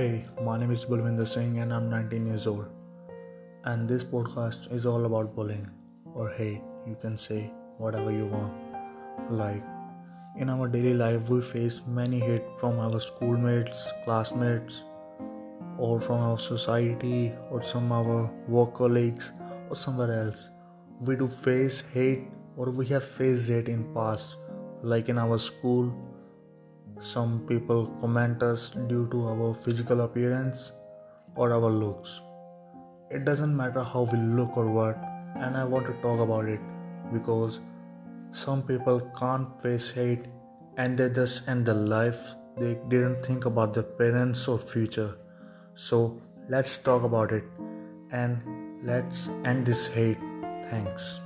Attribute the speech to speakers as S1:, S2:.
S1: Hey, my name is Balwinder Singh and I'm 19 years old. And this podcast is all about bullying or hate. You can say whatever you want. Like in our daily life, we face many hate from our schoolmates, classmates, or from our society, or some our work colleagues, or somewhere else. We do face hate, or we have faced it in past, like in our school some people comment us due to our physical appearance or our looks. It doesn't matter how we look or what, and I want to talk about it because some people can't face hate and they just end their life. They didn't think about their parents or future. So let's talk about it and let's end this hate. Thanks.